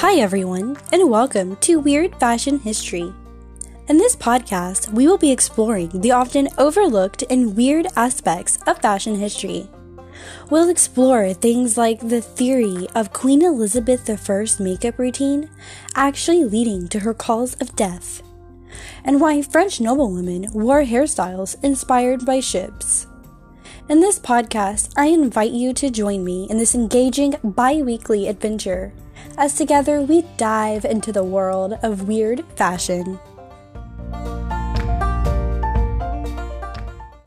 Hi, everyone, and welcome to Weird Fashion History. In this podcast, we will be exploring the often overlooked and weird aspects of fashion history. We'll explore things like the theory of Queen Elizabeth I's makeup routine actually leading to her cause of death, and why French noblewomen wore hairstyles inspired by ships. In this podcast, I invite you to join me in this engaging bi weekly adventure as together we dive into the world of weird fashion.